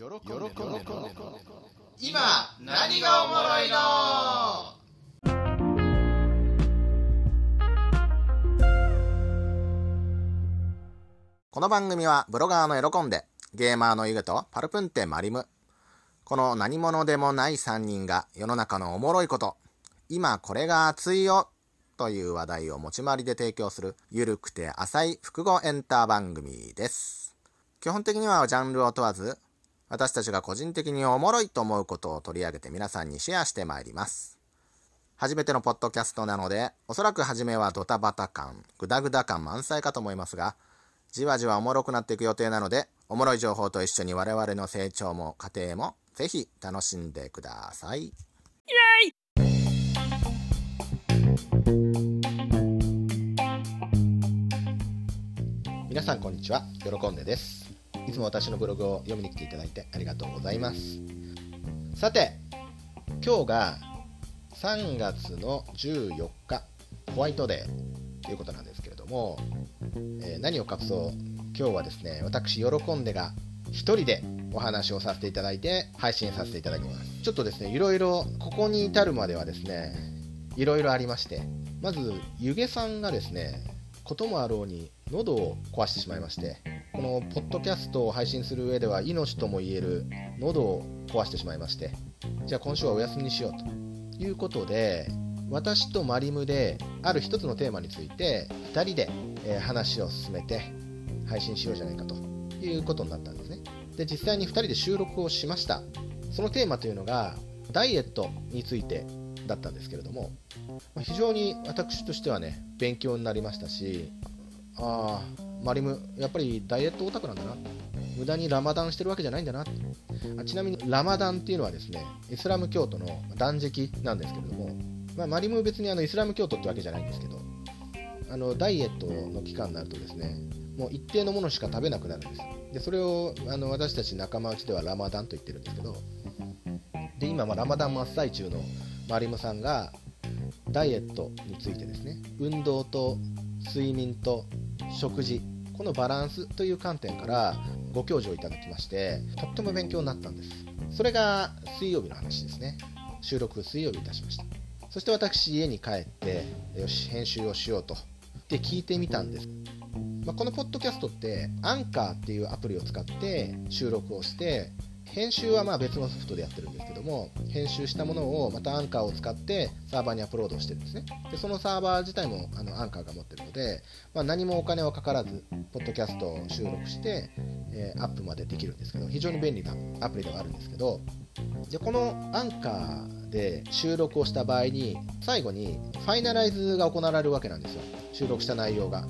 喜んで喜んで今何がおもろいの？この番組はブロガーの喜んで、ゲーマーのゆげとパルプンテマリム。この何者でもない3人が世の中のおもろいこと、今これが熱いよという話題を持ち回りで提供するゆるくて浅い複合エンター番組です。基本的にはジャンルを問わず、私たちが個人的におもろいと思うことを取り上げて皆さんにシェアしてまいります。初めてのポッドキャストなので、おそらく初めはドタバタ感、グダグダ感満載かと思いますが、じわじわおもろくなっていく予定なので、おもろい情報と一緒に我々の成長も過程もぜひ楽しんでください。皆さんこんにちは、喜んでです。いつも私のブログを読みに来ていただいてありがとうございます。さて、今日が3月の14日、ホワイトデーということなんですけれども、えー何を隠そう？今日はですね私喜んでが一人でお話をさせていただいて配信させていただきますちょっとですねいろいろここに至るまではですねいろいろありましてまずゆげさんがですねこともあろうに喉を壊してしまいましてこのポッドキャストを配信する上では命とも言える喉を壊してしまいましてじゃあ今週はお休みにしようということで私とマリムである一つのテーマについて2人で、え話を進めて配信しようじゃないかということになったんですね。で実際に2人で収録をしました。そのテーマというのがダイエットについてだったんですけれども非常に私としてはね勉強になりましたしああマリムやっぱりダイエットオタクなんだな。無駄にラマダンしてるわけじゃないんだなあちなみにラマダンっていうのはですねイスラム教徒の断食なんですけれどもまあ、マリム別にあのイスラム教徒ってわけじゃないんですけどあのダイエットの期間になるとですねもう一定のものしか食べなくなるんです。でそれをあの私たち仲間内ではラマダンと言ってるんですけどで今、ま、ラマダン真っ最中のマリムさんがダイエットについてですね運動と睡眠と食事このバランスという観点からご教授をいただきましてとっても勉強になったんです。それが水曜日の話ですね。収録水曜日いたしました。そして私家に帰ってよし編集をしようと。で聞いてみたんです、まあ、このポッドキャストってアンカーっていうアプリを使って収録をして編集はまあ別のソフトでやってるんですけども編集したものをまたアンカーを使ってサーバーにアップロードしてるんですね。でそのサーバー自体もあのアンカーが持ってるので、まあ、何もお金はかからずポッドキャストを収録して、えーアップまでできるんですけど非常に便利なアプリではあるんですけどでこのアンカーで収録をした場合に最後にファイナライズが行われるわけなんですよ。収録した内容が。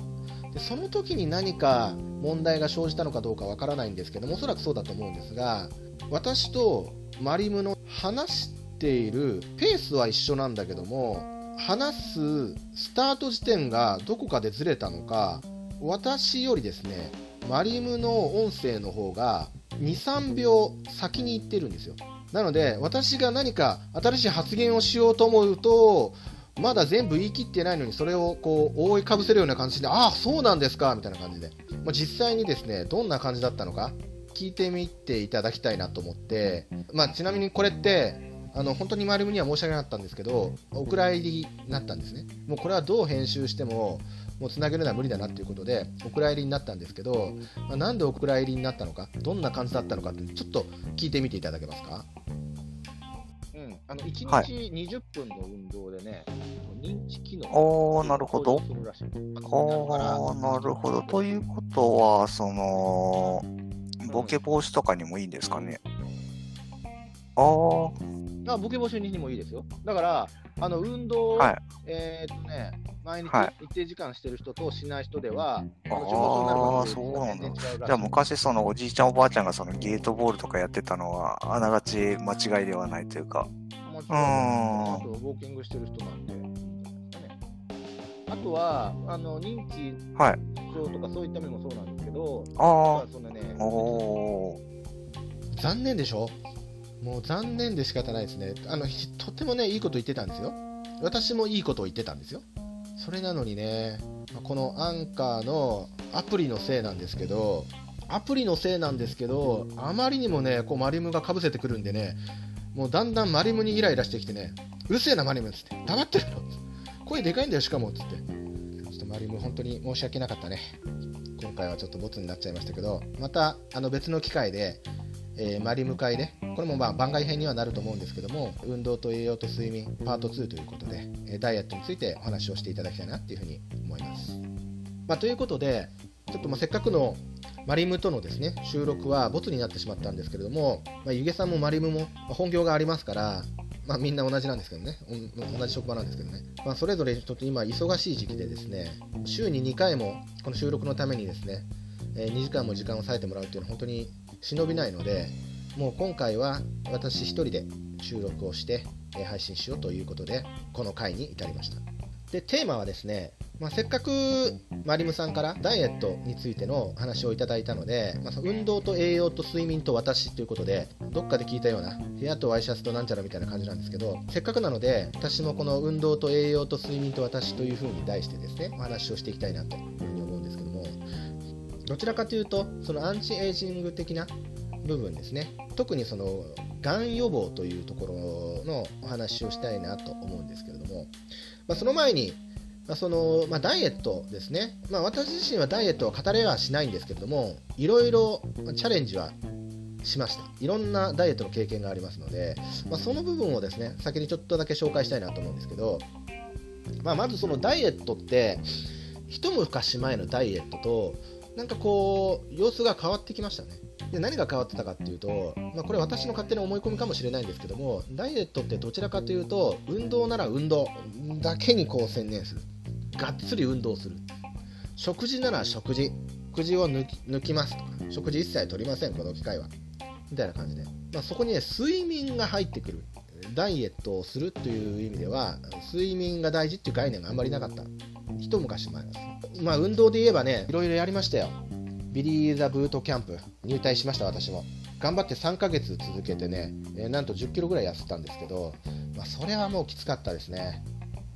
でその時に何か問題が生じたのかどうかわからないんですけどもおそらくそうだと思うんですが私とマリムの話しているペースは一緒なんだけども話すスタート時点がどこかでずれたのか私よりですねマリムの音声の方が23秒先に行ってるんですよ。なので私が何か新しい発言をしようと思うとまだ全部言い切ってないのにそれをこう覆いかぶせるような感じでああそうなんですかみたいな感じで、まあ、実際にですねどんな感じだったのか聞いてみていただきたいなと思って、まあ、ちなみにこれってあの本当にマリムには申し訳なかったんですけどお蔵入りになったんですね。もうこれはどう編集してももうつなげるのは無理だなっていうことでお蔵入りになったんですけど、まあ、なんでお蔵入りになったのかどんな感じだったのかってちょっと聞いてみていただけますか？うん、あの1日はい。20分の運動でね、認知機能おーなるほど。あ、なるほど。ということは、その、ボケ防止とかにもいいんですかね。ああ、あボケ防止にもいいですよ。だから、あの運動を、はいえーっとね、毎日はい一定時間してる人としない人では、あの症状になるあ、確率がそうなんだじゃあ昔、そのおじいちゃんおばあちゃんがそのゲートボールとかやってたのは、あながち間違いではないというか。もちうろんんあと、ウォーキングしてる人なんで。あとは、あの認知はい。症とかそういった面もそうなんですけど、あそんなねあ、、お。残念でしょ？もう残念で仕方ないですね。あのとてもねいいこと言ってたんですよ。私もいいことを言ってたんですよ。それなのにねこのアンカーのアプリのせいなんですけどアプリのせいなんですけどあまりにもねこうマリムがかぶせてくるんでねもうだんだんマリムにイライラしてきてねうるせえなマリムっつって黙ってるよ声でかいんだよしかもっつって。ちょっとマリム本当に申し訳なかったね。今回はちょっとボツになっちゃいましたけどまたあの別の機会で、えーマリム会でこれもまあ番外編にはなると思うんですけども運動と栄養と睡眠パート2ということで、えダイエットについてお話をしていただきたいなっていうふうに思います、まあ、ということでちょっとまあせっかくのマリムとのですね収録はボツになってしまったんですけれども、まあ、ゆげさんもマリムも本業がありますから、まあ、みんな同じなんですけどね、同じ職場なんですけどね、まあ、それぞれちょっと今、忙しい時期でですね週に2回もこの収録のためにですね、え2時間も時間を割いてもらうというのは本当に忍びないので、もう今回は私1人で収録をして、配信しようということで、この回に至りました。で、テーマはですね、まあ、せっかくマリムさんからダイエットについての話をいただいたので、まあ、運動と栄養と睡眠と私ということで、どっかで聞いたような、部屋とワイシャツとなんちゃらみたいな感じなんですけど、せっかくなので、私もこの運動と栄養と睡眠と私というふうに題してですね、お話をしていきたいなというふうに思うんですけども、どちらかというと、そのアンチエイジング的な部分ですね、特にその、がん予防というところのお話をしたいなと思うんですけれども、まあ、その前に、まあそのまあ、ダイエットですね、まあ、私自身はダイエットを語れはしないんですけれども、いろいろチャレンジはしました。いろんなダイエットの経験がありますので、ま、その部分をですね、先にちょっとだけ紹介したいなと思うんですけど、ま、まずそのダイエットって、一昔前のダイエットと、なんかこう、様子が変わってきましたね。で何が変わってたかっていうと、まあ、これ私の勝手な思い込みかもしれないんですけどもダイエットってどちらかというと運動なら運動だけにこう専念する。がっつり運動する。食事なら食事。食事を抜きますと。か食事一切取りませんこの機会は。みたいな感じで、まあ、そこにね睡眠が入ってくる。ダイエットをするという意味では睡眠が大事っていう概念があんまりなかった。一昔前ですまあ運動で言えばねいろいろやりましたよ。ビリー・ザ・ブートキャンプ入隊しました私も。頑張って3ヶ月続けてね、えーなんと1 0キロぐらい痩せたんですけど、まあ、それはもうきつかったですね。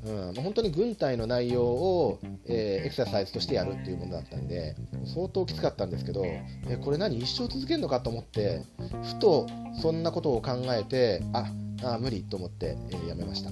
うん、本当に軍隊の内容を、えーエクササイズとしてやるっていうものだったんで相当きつかったんですけど、えこれ何一生続けるのかと思ってふとそんなことを考えてああ無理と思って、えーやめました。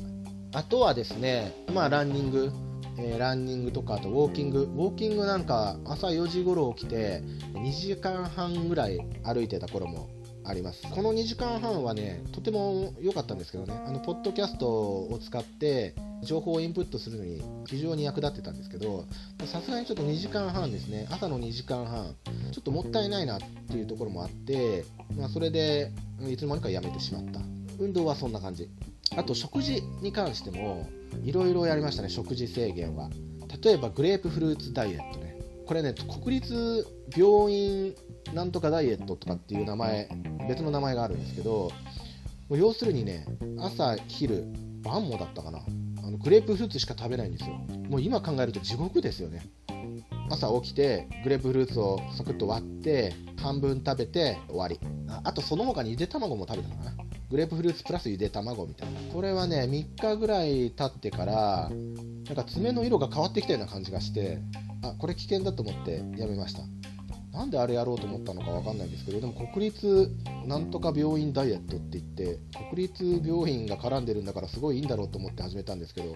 あとはですねまあランニング。えーランニングとかあとウォーキング。ウォーキングなんか朝4時頃起きて2時間半ぐらい歩いてた頃もあります。この2時間半はねとても良かったんですけどね。あのポッドキャストを使って情報をインプットするのに非常に役立ってたんですけどさすがにちょっと2時間半ですね。朝の2時間半ちょっともったいないなっていうところもあって、まあ、それでいつの間にかやめてしまった。運動はそんな感じ。あと食事に関してもいろいろやりましたね食事制限は。例えばグレープフルーツダイエットね。これね国立病院なんとかダイエットとかっていう名前別の名前があるんですけどもう要するにね朝昼晩もだったかな。あのグレープフルーツしか食べないんですよ。もう今考えると地獄ですよね。朝起きてグレープフルーツをサクッと割って半分食べて終わり。ああとその他にゆで卵も食べたかな。グレープフルーツプラスゆで卵みたいな。これはね3日ぐらい経ってからなんか爪の色が変わってきたような感じがしてあこれ危険だと思ってやめました。なんであれやろうと思ったのかわかんないんですけどでも国立なんとか病院ダイエットって言って国立病院が絡んでるんだからすごいいいんだろうと思って始めたんですけど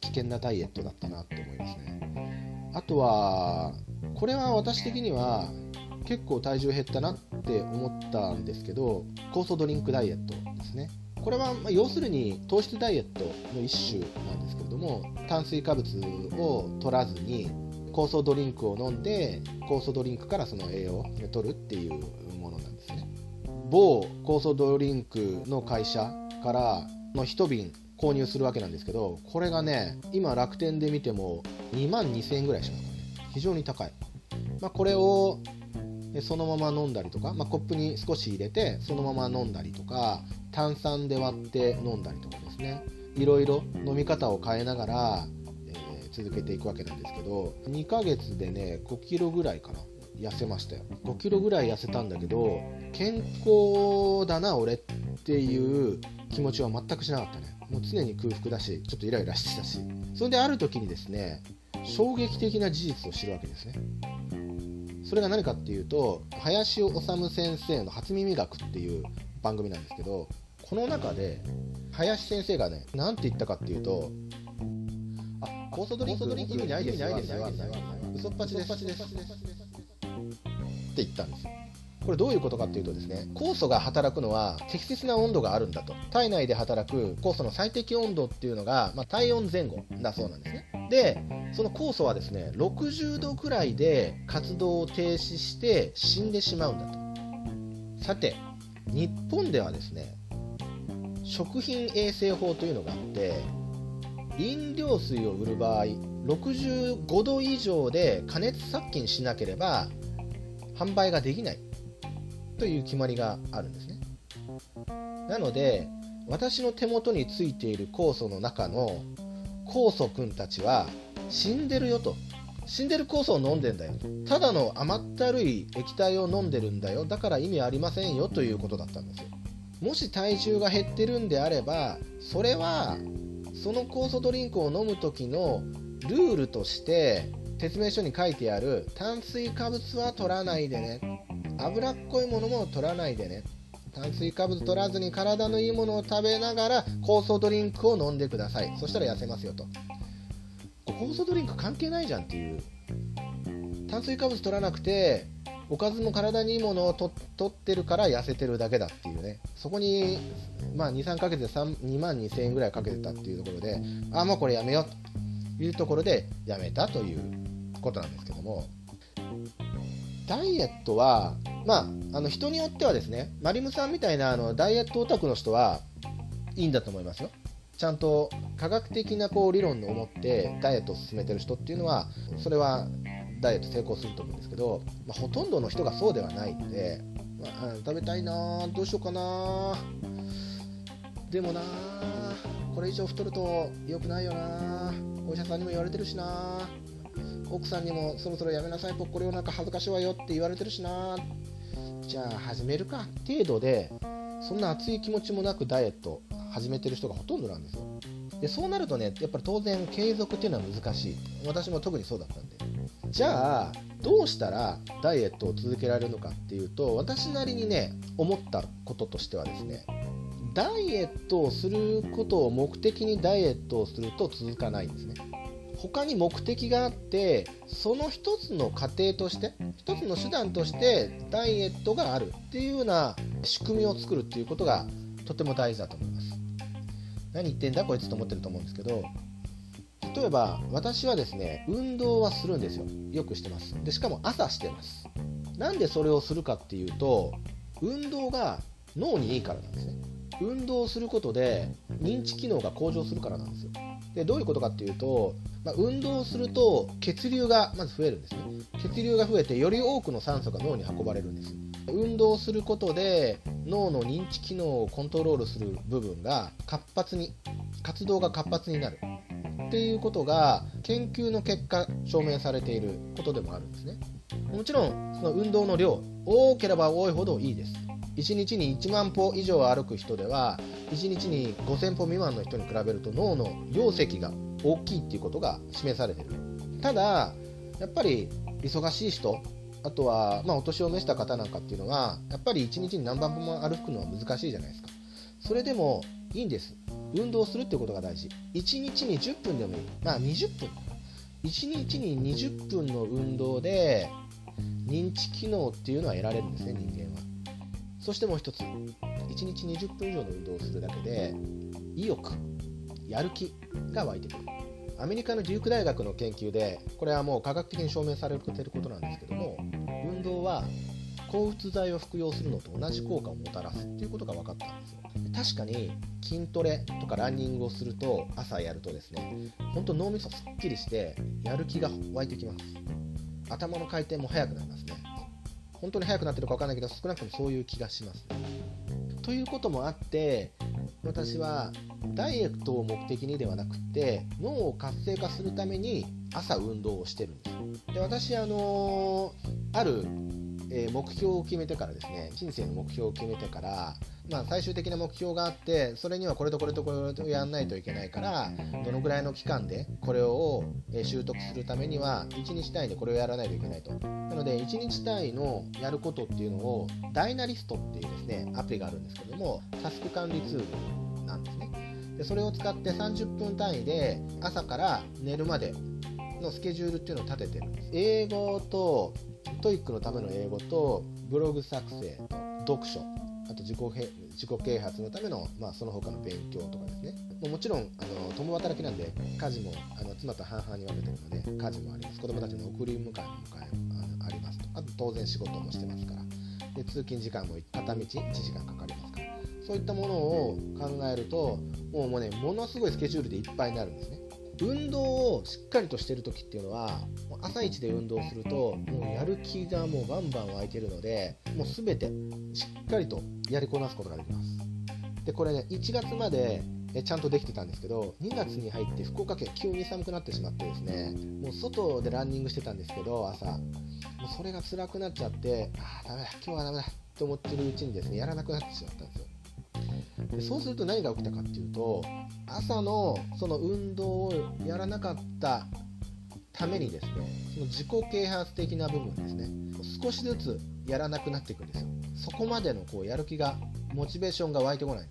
危険なダイエットだったなと思いますね。あとはこれは私的には結構体重減ったなっって思ったんですけど酵素ドリンクダイエットですね。これはま要するに糖質ダイエットの一種なんですけれども炭水化物を取らずに酵素ドリンクを飲んで酵素ドリンクからその栄養を取るっていうものなんですね。某酵素ドリンクの会社からの1瓶購入するわけなんですけどこれがね今楽天で見ても2万2000円ぐらいしますからね。非常に高い、まあ、これをえそのまま飲んだりとか、まあ、コップに少し入れてそのまま飲んだりとか炭酸で割って飲んだりとかですね。いろいろ飲み方を変えながら、えー続けていくわけなんですけど2ヶ月でね5キロぐらいかな痩せましたよ。5キロぐらい痩せたんだけど健康だな俺っていう気持ちは全くしなかったね。もう常に空腹だしちょっとイライラしてたし。それである時にですね衝撃的な事実を知るわけですね。それが何かっていうと林修先生の「初耳学」っていう番組なんですけどこの中で林先生がね何て言ったかっていうとあ酵素ドリンク意味ないですよ嘘っぱちです。って言ったんですよ。これどういうことかっていうとですね酵素が働くのは適切な温度があるんだと。体内で働く酵素の最適温度っていうのが、まあ、体温前後だそうなんですね。でその酵素はですね60度くらいで活動を停止して死んでしまうんだと。さて日本ではですね食品衛生法というのがあって飲料水を売る場合65度以上で加熱殺菌しなければ販売ができないという決まりがあるんですね。なので私の手元についている酵素の中の酵素くんたちは死んでるよと。死んでる酵素を飲んでんだよただの甘ったるい液体を飲んでるんだよ。だから意味ありませんよということだったんですよ。もし体重が減ってるんであればそれはその酵素ドリンクを飲む時のルールとして説明書に書いてある炭水化物は取らないでね。脂っこいものも取らないでね。炭水化物取らずに体のいいものを食べながら酵素ドリンクを飲んでください。そしたら痩せますよと。酵素ドリンク関係ないじゃんっていう。炭水化物取らなくておかずも体にいいものをと取ってるから痩せてるだけだっていうね。そこに、まあ、23かけて2万2000円ぐらいかけてたっていうところでああもうこれやめようというところでやめたということなんですけども。ダイエットは、まあ、あの人によってはですねマリムさんみたいなあのダイエットオタクの人はいいんだと思いますよ。ちゃんと科学的なこう理論を持ってダイエットを進めてる人っていうのはそれはダイエット成功すると思うんですけど、まあ、ほとんどの人がそうではないので、まあ、食べたいなどうしようかなでもなこれ以上太ると良くないよなお医者さんにも言われてるしな奥さんにもそろそろやめなさいぽっこりお腹恥ずかしいわよって言われてるしなじゃあ始めるか。程度でそんな熱い気持ちもなくダイエット始めてる人がほとんどなんですよ。でそうなるとねやっぱり当然継続っていうのは難しい。私も特にそうだったんで。じゃあどうしたらダイエットを続けられるのかっていうと私なりにね思ったこととしてはですねダイエットをすることを目的にダイエットをすると続かないんですね。他に目的があってその一つの過程として一つの手段としてダイエットがあるっていうような仕組みを作るっていうことがとても大事だと思います。何言ってんだこいつと思ってると思うんですけど例えば私はですね運動はするんですよ。よくしてます。でしかも朝してます。なんでそれをするかっていうと運動が脳にいいからなんですね。運動することで認知機能が向上するからなんですよ。でどういうことかっていうと、まあ、運動すると血流がまず増えるんですね。血流が増えてより多くの酸素が脳に運ばれるんです。運動することで脳の認知機能をコントロールする部分が活発に活動が活発になる。っていうことが研究の結果証明されていることでもあるんですね。もちろんその運動の量多ければ多いほどいいです1日に1万歩以上歩く人では1日に5000歩未満の人に比べると脳の容積が大きいっていうことが示されているただやっぱり忙しい人あとは、まあ、お年を召した方なんかっていうのはやっぱり1日に何万歩も歩くのは難しいじゃないですか。それでもいいんです。運動するってことが大事。1日に10分でもいい。まあ20分。1日に20分の運動で認知機能っていうのは得られるんですね人間は。そしてもう一つ1日20分以上の運動をするだけで意欲やる気が湧いてくる。アメリカのデューク大学の研究でこれはもう科学的に証明されていることなんですけども運動は抗うつ剤を服用するのと同じ効果をもたらすっていうことが分かったんですよ。確かに筋トレとかランニングをすると朝やるとですね本当脳みそすっきりしてやる気が湧いてきます。頭の回転も速くなりますね。本当に早くなってるか分かんないけど少なくともそういう気がします。ということもあって私はダイエットを目的にではなくて脳を活性化するために朝運動をしてるんです。で私あのー、あるえ目標を決めてからですね人生の目標を決めてから、まあ、最終的な目標があってそれにはこれとこれとこれとやらないといけないからどのぐらいの期間でこれをえ習得するためには1日単位でこれをやらないといけないと。なので1日単位のやることっていうのを Dynalist っていうですねアプリがあるんですけどもタスク管理ツールなんですね。でそれを使って30分単位で朝から寝るまでのスケジュールっていうのを立ててるんです。英語と TOEIC のための英語とブログ作成と読書あと自己自己啓発のための、まあ、その他の勉強とかですね。もうもちろんあの共働きなんで家事もあの妻と半々に分けてるので家事もあります。子供たちの送り迎えもありますと。あと当然仕事もしてますから。で通勤時間も片道1時間かかりますから。そういったものを考えるともうもうねものすごいスケジュールでいっぱいになるんですね。運動をしっかりとしてる時っていうのは朝一で運動するともうやる気がもうバンバン湧いてるのでもう全てしっかりとやりこなすことができます。でこれね1月までちゃんとできてたんですけど2月に入って福岡県急に寒くなってしまってですねもう外でランニングしてたんですけど朝。もうそれが辛くなっちゃってああダメだ今日はダメだって思ってるうちにですねやらなくなってしまったんですよ。でそうすると何が起きたかっていうと朝のその運動をやらなかったためにですねその自己啓発的な部分ですね少しずつやらなくなっていくんですよ。そこまでのこうやる気がモチベーションが湧いてこない。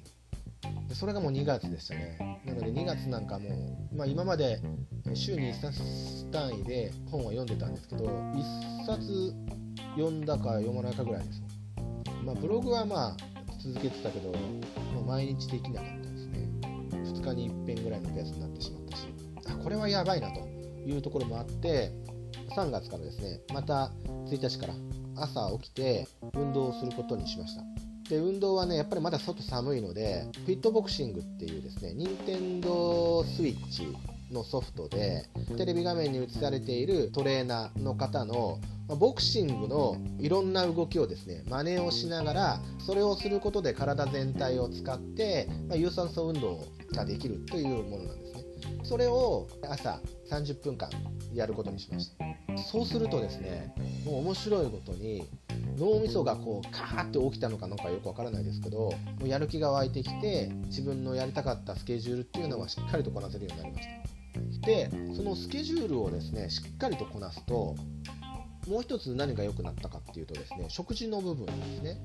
でそれがもう2月でしたね。なので2月なんかもう、まあ、今まで週に1冊単位で本は読んでたんですけど1冊読んだか読まないかぐらいです。まあブログはまあ続けてたけど、もう毎日できなかったですね。2日に1遍ぐらいのペースになってしまったし。あこれはやばいなと。いうところもあって3月からですねまた1日から朝起きて運動をすることにしました。で運動はねやっぱりまだ外寒いのでフィットボクシングっていうですね任天堂スイッチのソフトでテレビ画面に映されているトレーナーの方のボクシングのいろんな動きをですね真似をしながらそれをすることで体全体を使って、ま有酸素運動ができるというものなんですそれを朝30分間やることにしました。そうするとですねもう面白いことに脳みそがこうカーって起きたのかなんかよくわからないですけどもうやる気が湧いてきて自分のやりたかったスケジュールっていうのはしっかりとこなせるようになりました。でそのスケジュールをですねしっかりとこなすともう一つ何が良くなったかっていうとですね食事の部分ですね。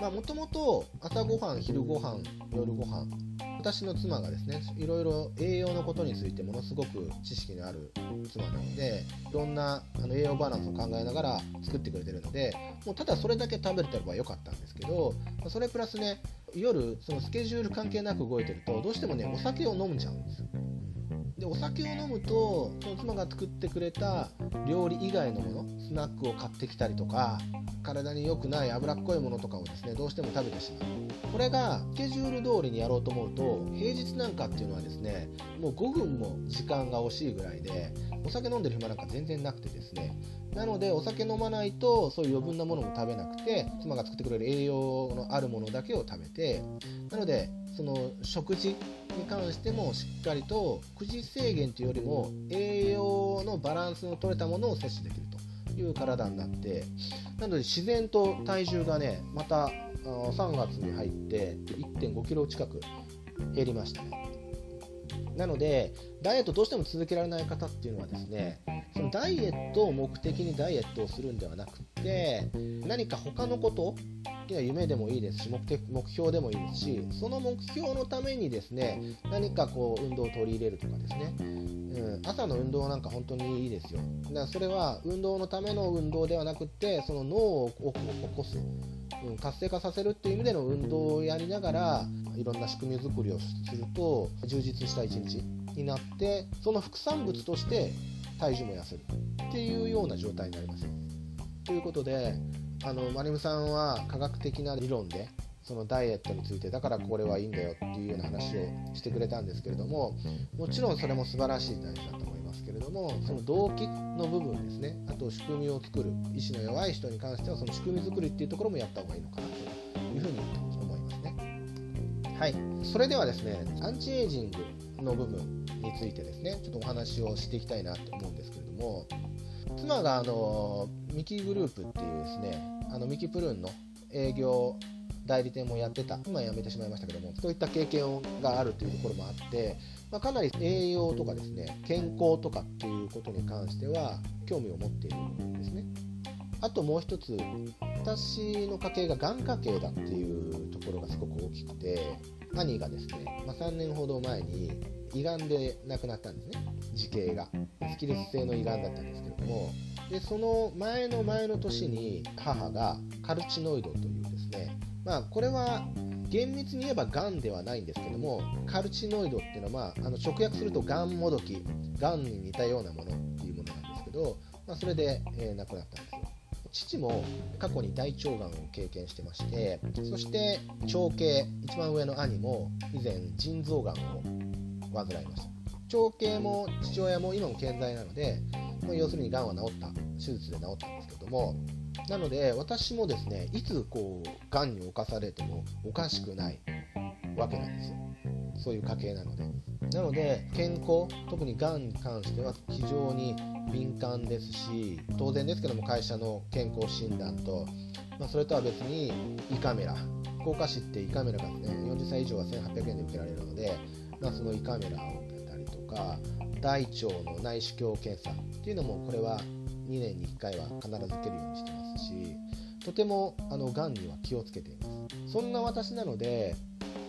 もともと朝ごはん昼ごはん夜ごはん私の妻がですねいろいろ栄養のことについてものすごく知識のある妻なのでいろんなあの栄養バランスを考えながら作ってくれてるのでもうただそれだけ食べてればよかったんですけどそれプラスね夜そのスケジュール関係なく動いてるとどうしてもねお酒を飲んじゃうんですよ。でお酒を飲むとその妻が作ってくれた料理以外のものスナックを買ってきたりとか体に良くない脂っこいものとかをですねどうしても食べてしまう。これがスケジュール通りにやろうと思うと平日なんかっていうのはですねもう5分も時間が惜しいぐらいでお酒飲んでる暇なんか全然なくてですね。なのでお酒飲まないとそういう余分なものも食べなくて妻が作ってくれる栄養のあるものだけを食べてなのでその食事に関してもしっかりと9時制限というよりも栄養のバランスの取れたものを摂取できるという体になって。なので自然と体重がねまた3月に入って1 5キロ近く減りましたね。なのでダイエットどうしても続けられない方っていうのはですねそのダイエットを目的にダイエットをするんではなくて何か他のこといや夢でもいいですし目的目標でもいいですしその目標のためにですね何かこう運動を取り入れるとかですね、うん、朝の運動なんか本当にいいですよ。だからそれは運動のための運動ではなくてその脳を起こすうん、活性化させるっていう意味での運動をやりながらいろんな仕組み作りをすると充実した一日になってその副産物として体重も痩せるっていうような状態になります。ということであのマリムさんは科学的な理論でそのダイエットについてだからこれはいいんだよっていうような話をしてくれたんですけれどももちろんそれも素晴らしい大事だと思いますけれどもその動機の部分ですねあと仕組みを作る意志の弱い人に関してはその仕組み作りっていうところもやった方がいいのかなというふうに思いますはい。それではですねアンチエイジングの部分についてですねちょっとお話をしていきたいなと思うんですけれども妻があのミキグループっていうですねあのミキプルーンの営業代理店もやってた。今辞めてしまいましたけどもそういった経験があるというところもあって、まあ、かなり栄養とかですね健康とかっていうことに関しては興味を持っているんですね。あともう一つ私の家系ががん家系だっていうところがすごく大きくて兄がですね、まあ、3年ほど前に胃がんで亡くなったんですね。時系が。スキルス性の胃がんだったんですけれども。でその前の前の年に母がカルチノイドというですね。まあこれは厳密に言えばがんではないんですけどもカルチノイドっていうのは、まあ、あの直訳するとがんもどきがんに似たようなものっていうものなんですけど、まあ、それで、えー亡くなったんです。父も過去に大腸がんを経験してましてそして長兄一番上の兄も以前腎臓がんを患いました。長兄も父親も今も健在なので、要するにがんは治った手術で治ったんですけどもなので私もですねいつこうがんに侵されてもおかしくないわけなんですよ。そういう家系なので。なので健康特にがんに関しては非常に敏感ですし当然ですけども会社の健康診断と、まあ、それとは別に胃カメラ福岡市って胃カメラがね40歳以上は1800円で受けられるので、まあ、その胃カメラを受けたりとか大腸の内視鏡検査っていうのもこれは2年に1回は必ず受けるようにしてますしとてもあのがんには気をつけています。そんな私なので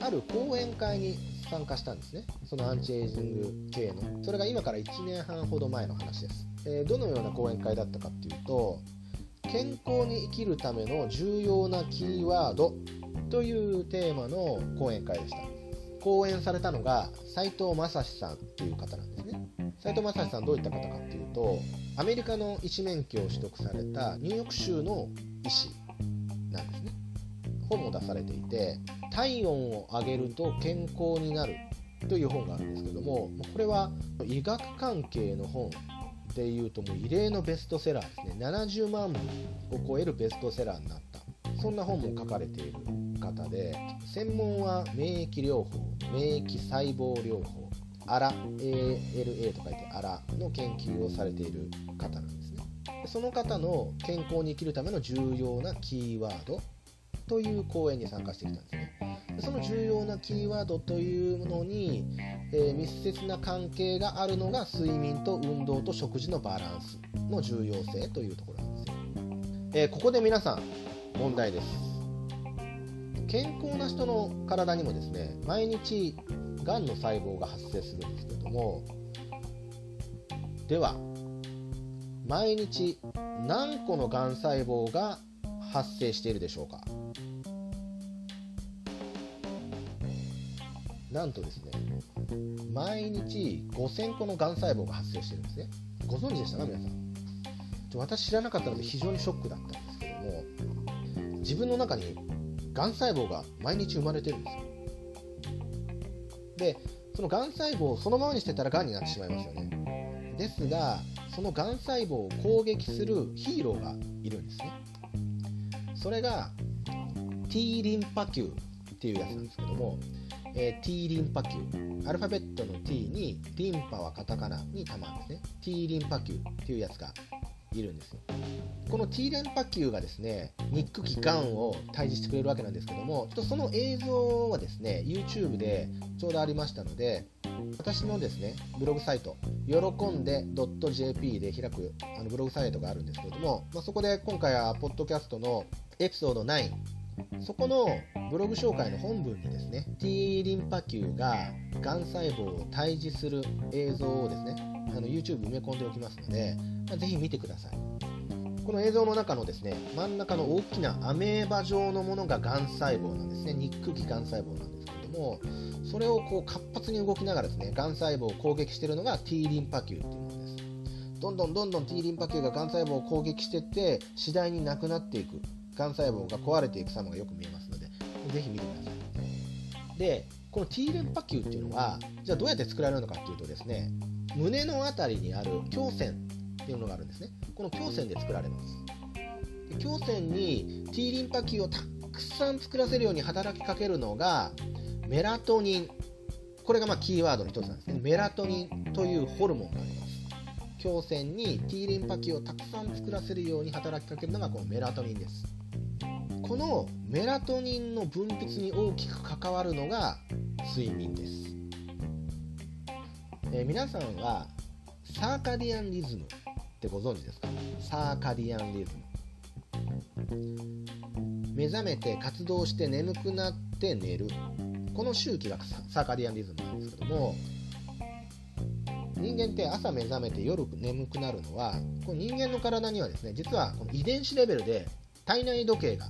ある講演会に参加したんですね。そのアンチエイジング系の。それが今から1年半ほど前の話です、えーどのような講演会だったかっていうと健康に生きるための重要なキーワードというテーマの講演会でした。講演されたのが斉藤正史さんっていう方なんですね。斉藤正史さんどういった方かっていうとアメリカの医師免許を取得されたニューヨーク州の医師なんですね。本も出されていて体温を上げると健康になるという本があるんですけどもこれは医学関係の本でいうともう異例のベストセラーですね。70万部を超えるベストセラーになった。そんな本も書かれている方で専門は免疫療法免疫細胞療法アラ ALA と書いてアラの研究をされている方なんですね。その方の健康に生きるための重要なキーワードという講演に参加してきたんですね。その重要なキーワードというものに、えー密接な関係があるのが睡眠と運動と食事のバランスの重要性というところなんですよ、えーここで皆さん問題です。健康な人の体にもですね毎日がんの細胞が発生するんですけれどもでは毎日何個のがん細胞が発生しているでしょうか？なんとですね毎日5000個のがん細胞が発生してるんですね。ご存知でしたか皆さん？私知らなかったので非常にショックだったんですけども自分の中にがん細胞が毎日生まれてるんですよ。でそのがん細胞をそのままにしてたらがんになってしまいますよね。ですがそのがん細胞を攻撃するヒーローがいるんですね。それが T リンパ球っていうやつなんですけども、えー T リンパ球。アルファベットの T にリンパはカタカナに玉ですね。T リンパ球っていうやつがいるんですよ。この T 連波球がですね肉気がんを退治してくれるわけなんですけどもちょっとその映像はですね YouTube でちょうどありましたので私のですねブログサイト喜んで .jp で開くあのブログサイトがあるんですけれども、まあ、そこで今回はポッドキャストのエピソード9そこのブログ紹介の本文にですね T リンパ球ががん細胞を退治する映像をですねあの YouTube 埋め込んでおきますので、まあぜひ見てください。この映像の中のですね真ん中の大きなアメーバ状のものががん細胞なんですね。肉気がん細胞なんですけれどもそれをこう活発に動きながらですねがん細胞を攻撃しているのが T リンパ球っていうものです。どんどんどんどん T リンパ球ががん細胞を攻撃していって次第になくなっていく。がん細胞が壊れていく様がよく見えますのでぜひ見てください。でこの T 連波球っていうのはじゃあどうやって作られるのかっていうとですね胸のあたりにある胸腺っていうのがあるんですね。この胸腺で作られます。で胸腺に T リンパ球をたくさん作らせるように働きかけるのがメラトニン。これがまあキーワードの一つなんですね。メラトニンというホルモンがあります。胸腺に T リンパ球をたくさん作らせるように働きかけるのがこのメラトニンです。このメラトニンの分泌に大きく関わるのが睡眠です、えー皆さんはサーカディアンリズムってご存知ですか？サーカディアンリズム。目覚めて活動して眠くなって寝る。この周期がサーカディアンリズムなんですけども人間って朝目覚めて夜眠くなるのはこの人間の体にはですね実はこの遺伝子レベルで体内時計が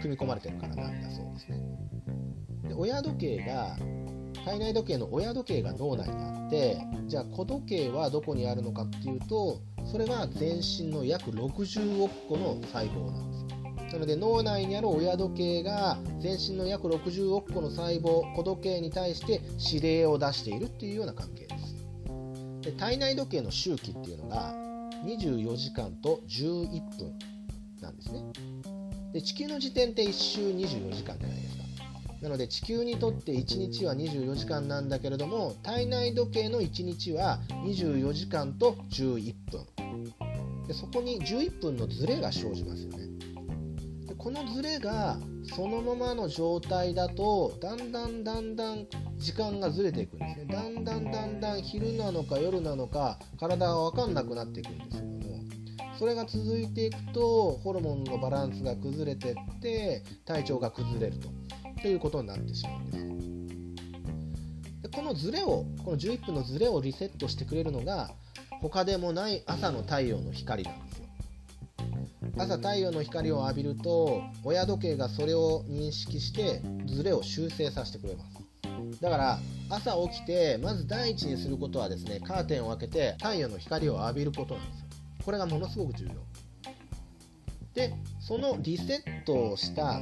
組み込まれてるからなんだそうですね。で親時計が体内時計の親時計が脳内にあってじゃあ子時計はどこにあるのかっていうとそれは全身の約60億個の細胞なんですよ。なので脳内にある親時計が全身の約60億個の細胞子時計に対して指令を出しているっていうような関係です。で体内時計の周期っていうのが24時間と11分なんですね。で地球の時点って1周24時間じゃないですか。なので地球にとって1日は24時間なんだけれども体内時計の1日は24時間と11分。でそこに11分のズレが生じますよね。でこのズレがそのままの状態だとだんだんだんだん時間がずれていくんですね。だんだんだんだん昼なのか夜なのか体が分かんなくなっていくんですけどもそれが続いていくとホルモンのバランスが崩れてって体調が崩れると。ということになってしまうんです。でこのズレをこの11分のズレをリセットしてくれるのが他でもない朝の太陽の光なんですよ。朝太陽の光を浴びると親時計がそれを認識してズレを修正させてくれます。だから朝起きてまず第一にすることはですねカーテンを開けて太陽の光を浴びることなんですよ。これがものすごく重要。でそのリセットをした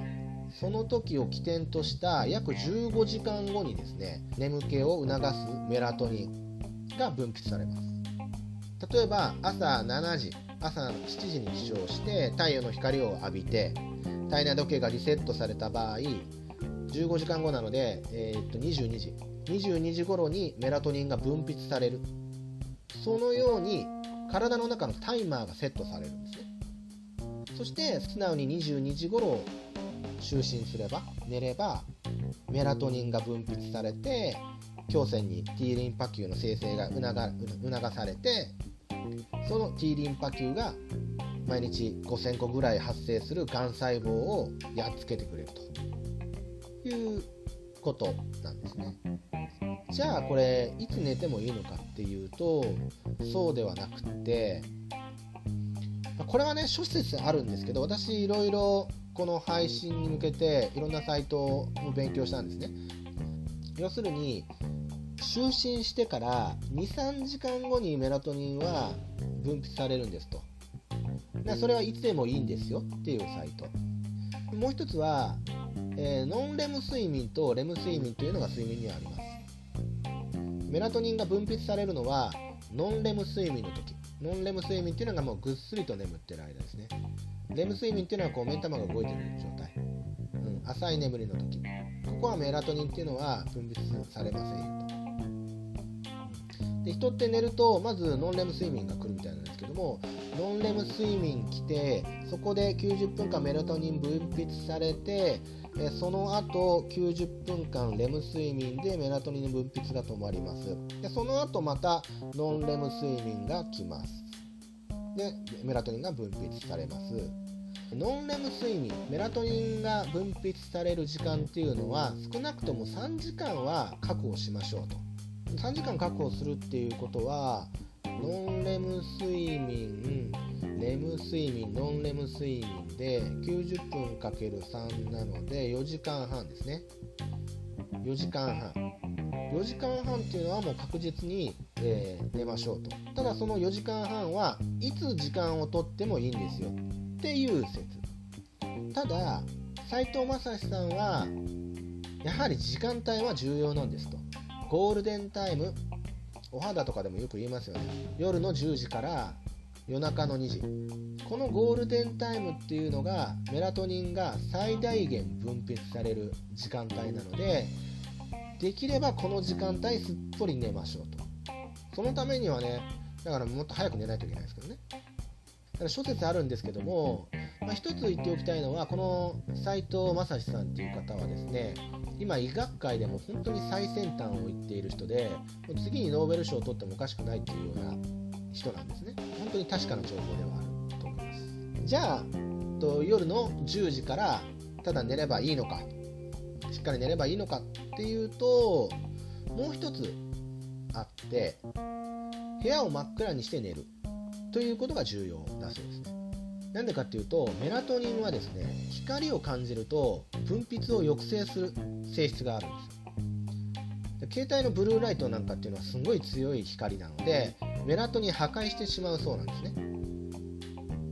その時を起点とした約15時間後にですね眠気を促すメラトニンが分泌されます。例えば朝7時朝7時に起床して太陽の光を浴びて体内時計がリセットされた場合15時間後なので、えーっと22時。22時頃にメラトニンが分泌される。そのように体の中のタイマーがセットされるんですね。そして素直に22時頃就寝すれば寝ればメラトニンが分泌されて胸腺に T リンパ球の生成が促促されてその T リンパ球が毎日5000個ぐらい発生するがん細胞をやっつけてくれるということなんですね。じゃあこれいつ寝てもいいのかっていうとそうではなくってまあこれはね諸説あるんですけど私いろいろこの配信に向けていろんなサイトを勉強したんですね。要するに就寝してから23時間後にメラトニンは分泌されるんですと。でそれはいつでもいいんですよっていうサイト。もう一つは、えーノンレム睡眠とレム睡眠というのが睡眠にはあります。メラトニンが分泌されるのはノンレム睡眠の時。ノンレム睡眠っていうのがもうぐっすりと眠ってる間ですね。レム睡眠っていうのはこう目ん玉が動いてる状態、うん、浅い眠りの時。ここはメラトニンっていうのは分泌されませんよと。で人って寝るとまずノンレム睡眠が来るみたいなんですけどもノンレム睡眠来てそこで90分間メラトニン分泌されてえその後90分間レム睡眠でメラトニンの分泌が止まります。でその後またノンレム睡眠が来ます。でメラトニンが分泌されます。ノンレム睡眠メラトニンが分泌される時間っていうのは少なくとも3時間は確保しましょうと。3時間確保するっていうことはノンレム睡眠。レム睡眠ノンレム睡眠で90分 ×3 なので4時間半ですね。4時間半。4時間半っていうのはもう確実に、えー寝ましょうと。ただその4時間半はいつ時間をとってもいいんですよっていう説。ただ斉藤正史さんはやはり時間帯は重要なんですと。ゴールデンタイムお肌とかでもよく言いますよね。夜の10時から夜中の2時。このゴールデンタイムっていうのがメラトニンが最大限分泌される時間帯なのでできればこの時間帯すっぽり寝ましょうと。そのためにはねだからもっと早く寝ないといけないですけどね。諸説あるんですけども、まあ、一つ言っておきたいのはこの斉藤正史さんっていう方はですね今医学界でも本当に最先端を言っている人で次にノーベル賞を取ってもおかしくないっていうような人なんですね。本当に確かな情報ではあると思います。じゃあと夜の10時からただ寝ればいいのかしっかり寝ればいいのかっていうともう一つあって部屋を真っ暗にして寝るということが重要だそうです。ねなんでかっていうとメラトニンはですね光を感じると分泌を抑制する性質があるんです。携帯のブルーライトなんかっていうのはすごい強い光なのでメラトニン破壊してしまうそうなんですね。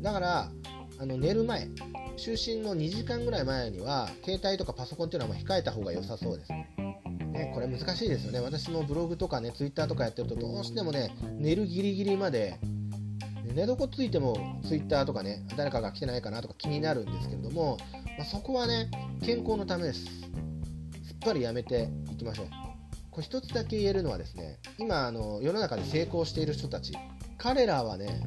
だからあの寝る前就寝の2時間ぐらい前には携帯とかパソコンっていうのはまあ控えた方が良さそうです。ね、これ難しいですよね。私もブログとかねツイッターとかやってるとどうしてもね寝るギリギリまで寝床ついてもツイッターとかね誰かが来てないかなとか気になるんですけれども、まあ、そこはね健康のためです。すっぱりやめていきましょう。これ一つだけ言えるのはですね今あの世の中で成功している人たち彼らはね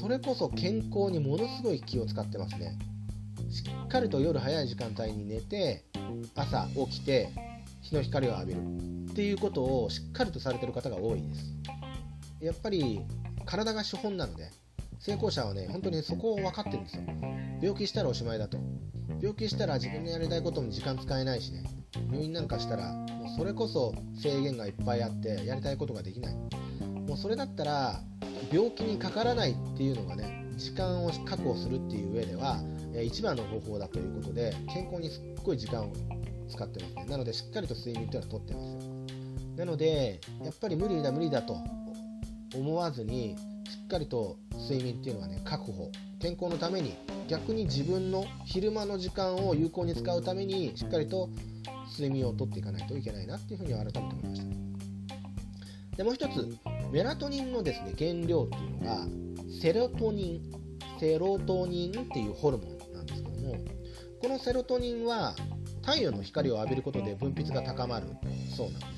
それこそ健康にものすごい気を使ってますね。しっかりと夜早い時間帯に寝て朝起きて日の光を浴びるっていうことをしっかりとされてる方が多いです。やっぱり体が資本なので成功者はね本当にそこを分かってるんですよ。病気したらおしまいだと。病気したら自分のやりたいことも時間使えないしね。入院なんかしたらもうそれこそ制限がいっぱいあってやりたいことができない。もうそれだったら病気にかからないっていうのがね時間を確保するっていう上では一番の方法だということで健康にすっごい時間を使ってますね。なのでしっかりと睡眠っていうのはとってます。よなのでやっぱり無理だ無理だと思わずにしっかりと睡眠っていうのはね確保。健康のために逆に自分の昼間の時間を有効に使うためにしっかりと睡眠をとっていかないといけないなっていうふうに改めて思いました。でもう一つメラトニンのですね原料っていうのがセロトニン。セロトニンっていうホルモンなんですけどもこのセロトニンは太陽の光を浴びることで分泌が高まるそうなんです。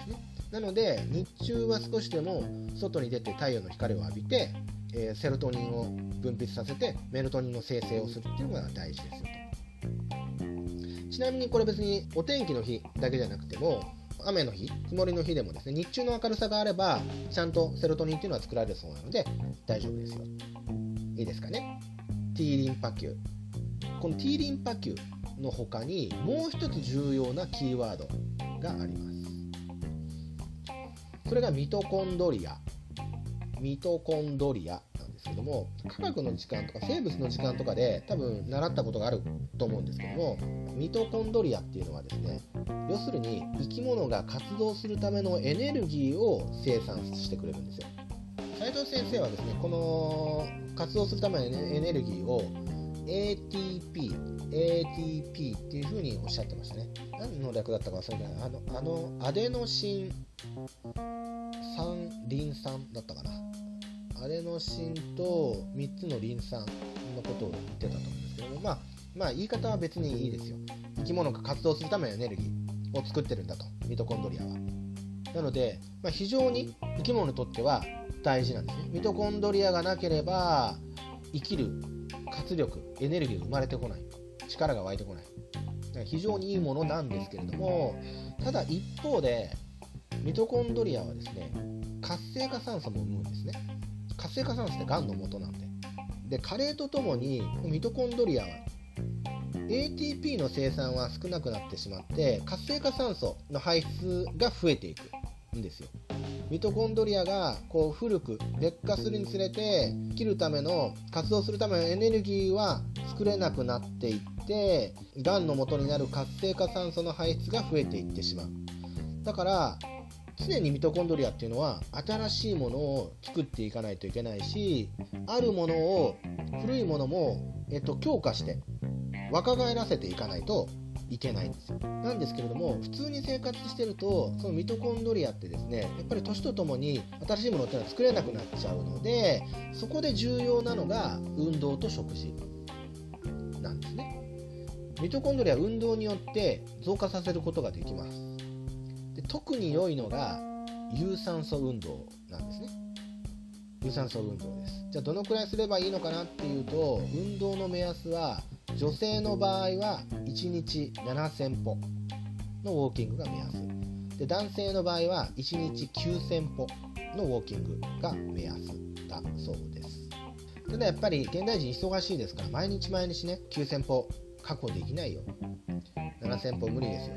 なので日中は少しでも外に出て太陽の光を浴びて、えー、セロトニンを分泌させてメルトニンの生成をするっていうのが大事ですよと。ちなみにこれ別にお天気の日だけじゃなくても雨の日曇りの日でもですね日中の明るさがあればちゃんとセロトニンっていうのは作られるそうなので大丈夫ですよ。いいですかね？T リンパ球この T リンパ球の他にもう一つ重要なキーワードがあります。それがミトコンドリア。ミトコンドリアなんですけども科学の時間とか生物の時間とかで多分習ったことがあると思うんですけどもミトコンドリアっていうのはですね要するに生き物が活動するためのエネルギーを生産してくれるんですよ。斉藤先生はですねこの活動するためのエネルギーを ATP ATP っていうふうにおっしゃってましたね。何の略だったか忘れてないあのあのアデノシン酸リン酸だったかな。アデノシンと3つのリン酸のことを言ってたと思うんですけどもまあまあ言い方は別にいいですよ。生き物が活動するためのエネルギーを作ってるんだと。ミトコンドリアは。なので、まあ、非常に生き物にとっては大事なんですね。ミトコンドリアがなければ生きる活力エネルギーが生まれてこない。力が湧いてこない。非常にいいものなんですけれどもただ一方でミトコンドリアはですね活性化酸素も生むんですね。活性化酸素ってがんの元なんで。で加齢とともにミトコンドリアは ATP の生産は少なくなってしまって活性化酸素の排出が増えていくんですよ。ミトコンドリアがこう古く劣化するにつれて生きるための活動するためのエネルギーは作れなくなっていってがんの元になる活性化酸素の排出が増えていってしまう。だから常にミトコンドリアっていうのは新しいものを作っていかないといけないしあるものを古いものも、えっと、強化して若返らせていかないといけないんですよ。なんですけれども普通に生活してるとそのミトコンドリアってですねやっぱり年とともに新しいものっていうのは作れなくなっちゃうのでそこで重要なのが運動と食事。なんですね。ミトコンドリア運動によって増加させることができます。特に良いのが有酸素運動なんですね。有酸素運動です。じゃあどのくらいすればいいのかなっていうと運動の目安は女性の場合は1日7000歩のウォーキングが目安。で男性の場合は1日9000歩のウォーキングが目安だそうです。ただやっぱり現代人忙しいですから毎日毎日ね9000歩確保できないよ。7000歩無理ですよ。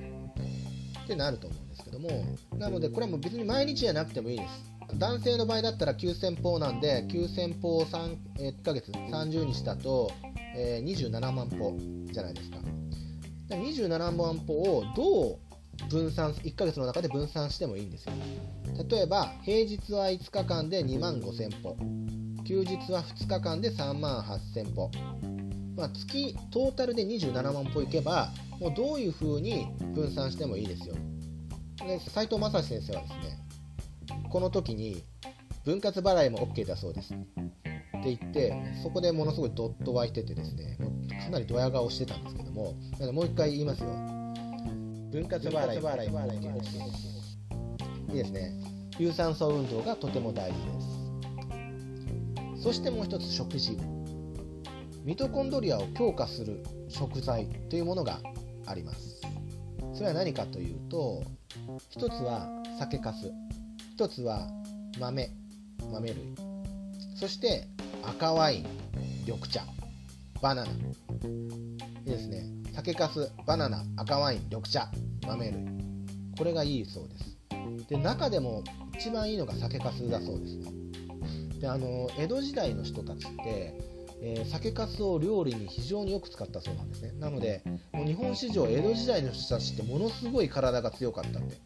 ってなると思う。んけどもなのでこれはもう別に毎日じゃなくてもいいです。男性の場合だったら9000歩なんで9000歩を3、え1ヶ月30日だと、えー27万歩じゃないですか。で27万歩をどう分散1ヶ月の中で分散してもいいんですよ。例えば平日は5日間で2万5000歩。休日は2日間で3万8000歩。まあ、月トータルで27万歩いけばもうどういう風に分散してもいいですよ。で斉藤正史先生はですねこの時に分割払いも OK だそうです。って言ってそこでものすごいドッと湧いててですねかなりドヤ顔してたんですけどもなのでもう一回言いますよ。分割払いも OK です。いいですね。有酸素運動がとても大事です。そしてもう一つ食事。ミトコンドリアを強化する食材というものがありますそれは何かというと一つは酒粕一つは豆豆類そして赤ワイン緑茶バナナ。いいですね。酒粕バナナ赤ワイン緑茶豆類。これがいいそうです。で中でも一番いいのが酒粕だそうですね。であの江戸時代の人たちってえー酒粕を料理に非常によく使ったそうなんですね。なのでもう日本史上江戸時代の人たちってものすごい体が強かったって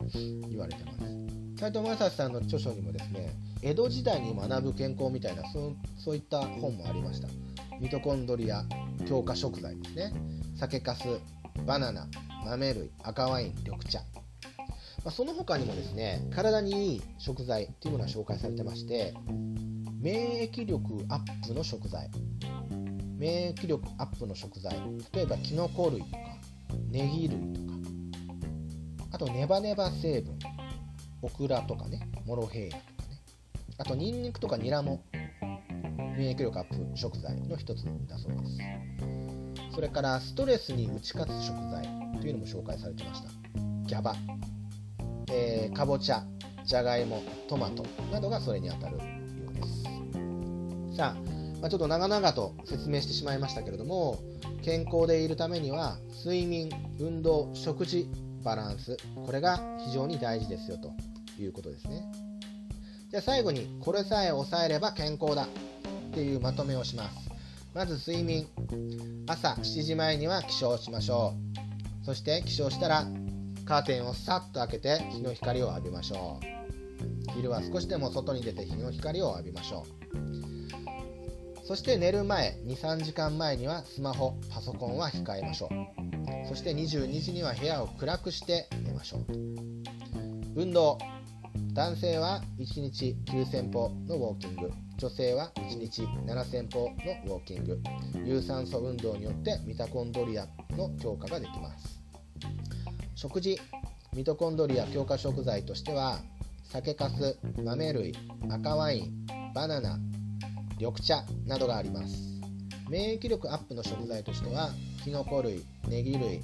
言われてます。斉藤正史さんの著書にもですね江戸時代に学ぶ健康みたいなそうそういった本もありました。ミトコンドリア強化食材ですね。酒粕バナナ豆類赤ワイン緑茶。まあその他にもですね体にいい食材というものが紹介されてまして免疫力アップの食材免疫力アップの食材。例えばキノコ類とかネギ類とかあとネバネバ成分。オクラとかねモロヘイヤとかね。あとニンニクとかニラも免疫力アップ食材の一つだそうです。それからストレスに打ち勝つ食材というのも紹介されてました。ギャバ、えーかぼちゃじゃがいもトマトなどがそれにあたるようです。さあまあ、ちょっと長々と説明してしまいましたけれども健康でいるためには睡眠運動食事バランスこれが非常に大事ですよということですね。じゃあ最後にこれさえ抑えれば健康だっていうまとめをします。まず睡眠。朝7時前には起床しましょう。そして起床したらカーテンをさっと開けて日の光を浴びましょう。昼は少しでも外に出て日の光を浴びましょう。そして寝る前23時間前にはスマホパソコンは控えましょう。そして22時には部屋を暗くして寝ましょう。運動。男性は1日9000歩のウォーキング。女性は1日7000歩のウォーキング。有酸素運動によってミトコンドリアの強化ができます。食事。ミトコンドリア強化食材としては酒粕豆類赤ワインバナナ緑茶などがあります。免疫力アップの食材としてはキノコ類ネギ類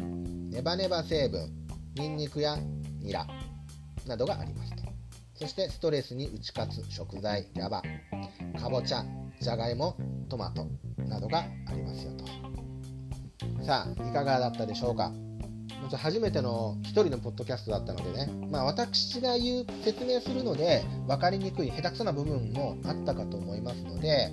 ネバネバ成分ニンニクやニラなどがありますとそしてストレスに打ち勝つ食材ギャバかぼちゃじゃがいもトマトなどがありますよと。さあいかがだったでしょうか？初めての一人のポッドキャストだったのでね、まあ、私が言う説明するので分かりにくい下手くそな部分もあったかと思いますので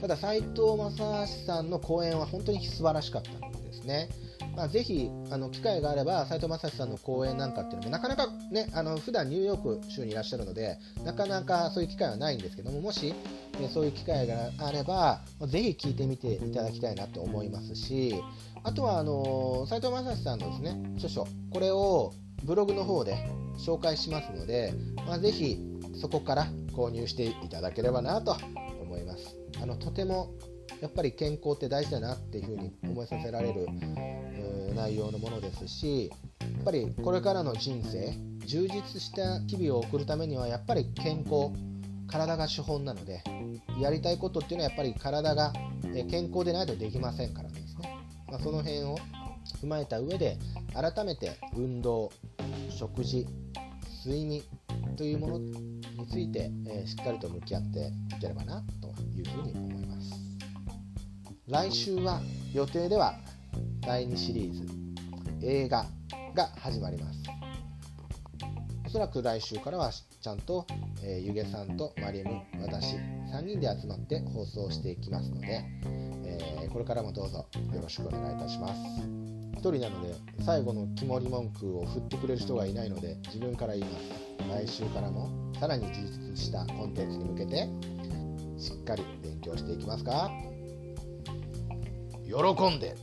ただ斉藤正史さんの講演は本当に素晴らしかったのですね、まあ、ぜひあの機会があれば斉藤正史さんの講演なんかっていうのもなかなかねあの普段ニューヨーク州にいらっしゃるのでなかなかそういう機会はないんですけどももし、ね、そういう機会があればぜひ聞いてみていただきたいなと思いますしあとはあの斉藤正史さんのですね著書これをブログの方で紹介しますので、まあ、ぜひそこから購入していただければなと思います。あのとてもやっぱり健康って大事だなっていうふうに思いさせられる内容のものですしやっぱりこれからの人生充実した日々を送るためにはやっぱり健康体が資本なのでやりたいことっていうのはやっぱり体が健康でないとできませんからね、まあ、その辺を踏まえた上で改めて運動食事睡眠というものについて、えーしっかりと向き合っていければなというふうに思います。来週は予定では第2シリーズ映画が始まります。おそらく来週からはちゃんと、えーゆげさんとマリム私3人で集まって放送していきますので、えーこれからもどうぞよろしくお願いいたします。一人なので最後の肝り文句を振ってくれる人がいないので自分から言います。来週からもさらに充実したコンテンツに向けてしっかり勉強していきますか。喜んで。